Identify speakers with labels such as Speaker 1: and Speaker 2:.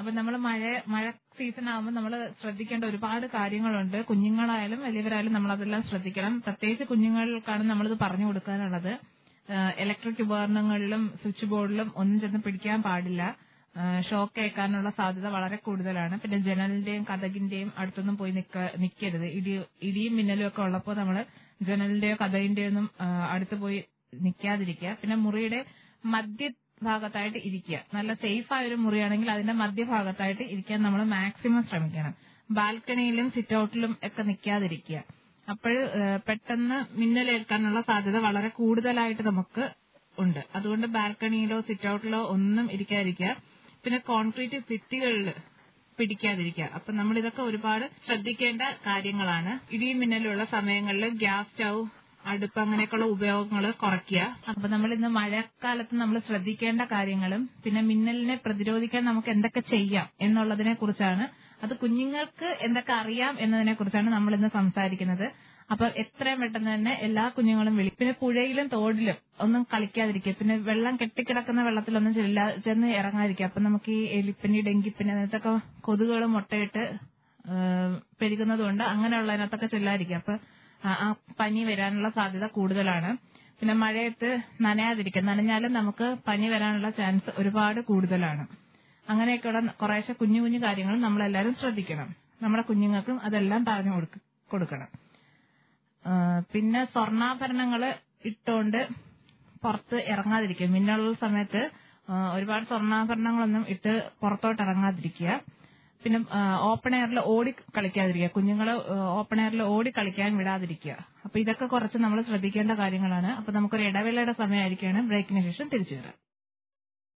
Speaker 1: അപ്പൊ നമ്മൾ മഴ മഴ സീസൺ ആകുമ്പോൾ നമ്മൾ ശ്രദ്ധിക്കേണ്ട ഒരുപാട് കാര്യങ്ങളുണ്ട്. കുഞ്ഞുങ്ങളായാലും വലിയവരായാലും നമ്മൾ അതെല്ലാം ശ്രദ്ധിക്കണം. പ്രത്യേകിച്ച് കുഞ്ഞുങ്ങൾക്കാണ് നമ്മളിത് പറഞ്ഞു കൊടുക്കാനുള്ളത്. ഇലക്ട്രിക് ഉപകരണങ്ങളിലും സ്വിച്ച് ബോർഡിലും ഒന്നും ചെന്ന് പിടിക്കാൻ പാടില്ല. ഷോക്ക് ഏൽക്കാനുള്ള സാധ്യത വളരെ കൂടുതലാണ്. പിന്നെ ജനലിന്റെയും കഥകിന്റെയും അടുത്തൊന്നും പോയി നിക്ക- നിക്കരുത്. ഇടി ഇടിയും മിന്നലും ഒക്കെ ഉള്ളപ്പോൾ നമ്മൾ ജനലിന്റെയോ കഥകിന്റെയോ ഒന്നും അടുത്ത് പോയി നിൽക്കാതിരിക്കുക പിന്നെ മുറിയുടെ മധ്യഭാഗത്തായിട്ട് ഇരിക്കുക. നല്ല സേഫ് ആയ ഒരു മുറിയാണെങ്കിൽ അതിന്റെ മധ്യഭാഗത്തായിട്ട് ഇരിക്കാൻ നമ്മൾ മാക്സിമം ശ്രമിക്കണം. ബാൽക്കണിയിലും സിറ്റ് ഔട്ടിലും ഒക്കെ നിൽക്കാതിരിക്കുക. അപ്പോൾ പെട്ടെന്ന് മിന്നലേൽക്കാനുള്ള സാധ്യത വളരെ കൂടുതലായിട്ട് നമുക്ക് ഉണ്ട്. അതുകൊണ്ട് ബാൽക്കണിയിലോ സിറ്റ് ഔട്ടിലോ ഒന്നും ഇരിക്കാതിരിക്കുക. പിന്നെ കോൺക്രീറ്റ് ഭിത്തികളിൽ പിടിക്കാതിരിക്കുക. അപ്പൊ നമ്മൾ ഇതൊക്കെ ഒരുപാട് ശ്രദ്ധിക്കേണ്ട കാര്യങ്ങളാണ്. ഇടിയും മിന്നലുള്ള സമയങ്ങളിൽ ഗ്യാസ് സ്റ്റൗ അടുപ്പ് അങ്ങനെയൊക്കെയുള്ള ഉപയോഗങ്ങൾ കുറയ്ക്കുക. അപ്പൊ നമ്മൾ ഇന്ന് മഴക്കാലത്ത് നമ്മൾ ശ്രദ്ധിക്കേണ്ട കാര്യങ്ങളും പിന്നെ മിന്നലിനെ പ്രതിരോധിക്കാൻ നമുക്ക് എന്തൊക്കെ ചെയ്യാം എന്നുള്ളതിനെ കുറിച്ചാണ്. അത് കുഞ്ഞുങ്ങൾക്ക് എന്തൊക്കെ അറിയാം എന്നതിനെ കുറിച്ചാണ് നമ്മൾ ഇന്ന് സംസാരിക്കുന്നത്. അപ്പൊ എത്രയും പെട്ടെന്ന് തന്നെ എല്ലാ കുഞ്ഞുങ്ങളും വിളി പിന്നെ പുഴയിലും തോടിലും ഒന്നും കളിക്കാതിരിക്കുക. പിന്നെ വെള്ളം കെട്ടിക്കിടക്കുന്ന വെള്ളത്തിലൊന്നും ചെല്ലാ ചെന്ന് ഇറങ്ങാതിരിക്കുക. അപ്പൊ നമുക്ക് ഈ എലിപ്പനി ഡെങ്കിപ്പനി അതിനകത്തൊക്കെ കൊതുകുകൾ മുട്ടയിട്ട് പെരുകുന്നതുകൊണ്ട് അങ്ങനെയുള്ളതിനകത്തൊക്കെ ചെല്ലാതിരിക്കുക. അപ്പൊ ആ പനി വരാനുള്ള സാധ്യത കൂടുതലാണ്. പിന്നെ മഴയത്ത് നനയാതിരിക്കുക നനഞ്ഞാലും നമുക്ക് പനി വരാനുള്ള ചാൻസ് ഒരുപാട് കൂടുതലാണ്. അങ്ങനെയൊക്കെയുള്ള കുറേശ്ശെ കുഞ്ഞു കുഞ്ഞു കാര്യങ്ങൾ നമ്മളെല്ലാവരും ശ്രദ്ധിക്കണം. നമ്മുടെ കുഞ്ഞുങ്ങൾക്കും അതെല്ലാം പറഞ്ഞു കൊടുക്കണം. പിന്നെ സ്വർണാഭരണങ്ങൾ ഇട്ടുകൊണ്ട് പുറത്ത് ഇറങ്ങാതിരിക്കുക. മിന്നലുള്ള സമയത്ത് ഒരുപാട് സ്വർണാഭരണങ്ങളൊന്നും ഇട്ട് പുറത്തോട്ട് ഇറങ്ങാതിരിക്കുക. പിന്നെ ഓപ്പൺ എയറിൽ ഓടി കളിക്കാതിരിക്കുക. കുഞ്ഞുങ്ങളെ ഓപ്പൺ എയറിൽ ഓടി കളിക്കാൻ വിടാതിരിക്കുക. അപ്പൊ ഇതൊക്കെ കുറച്ച് നമ്മൾ ശ്രദ്ധിക്കേണ്ട കാര്യങ്ങളാണ്. അപ്പൊ നമുക്കൊരു ഇടവേളയുടെ സമയമായിരിക്കാണ് ബ്രേക്കിന് ശേഷം തിരിച്ചു വരാം.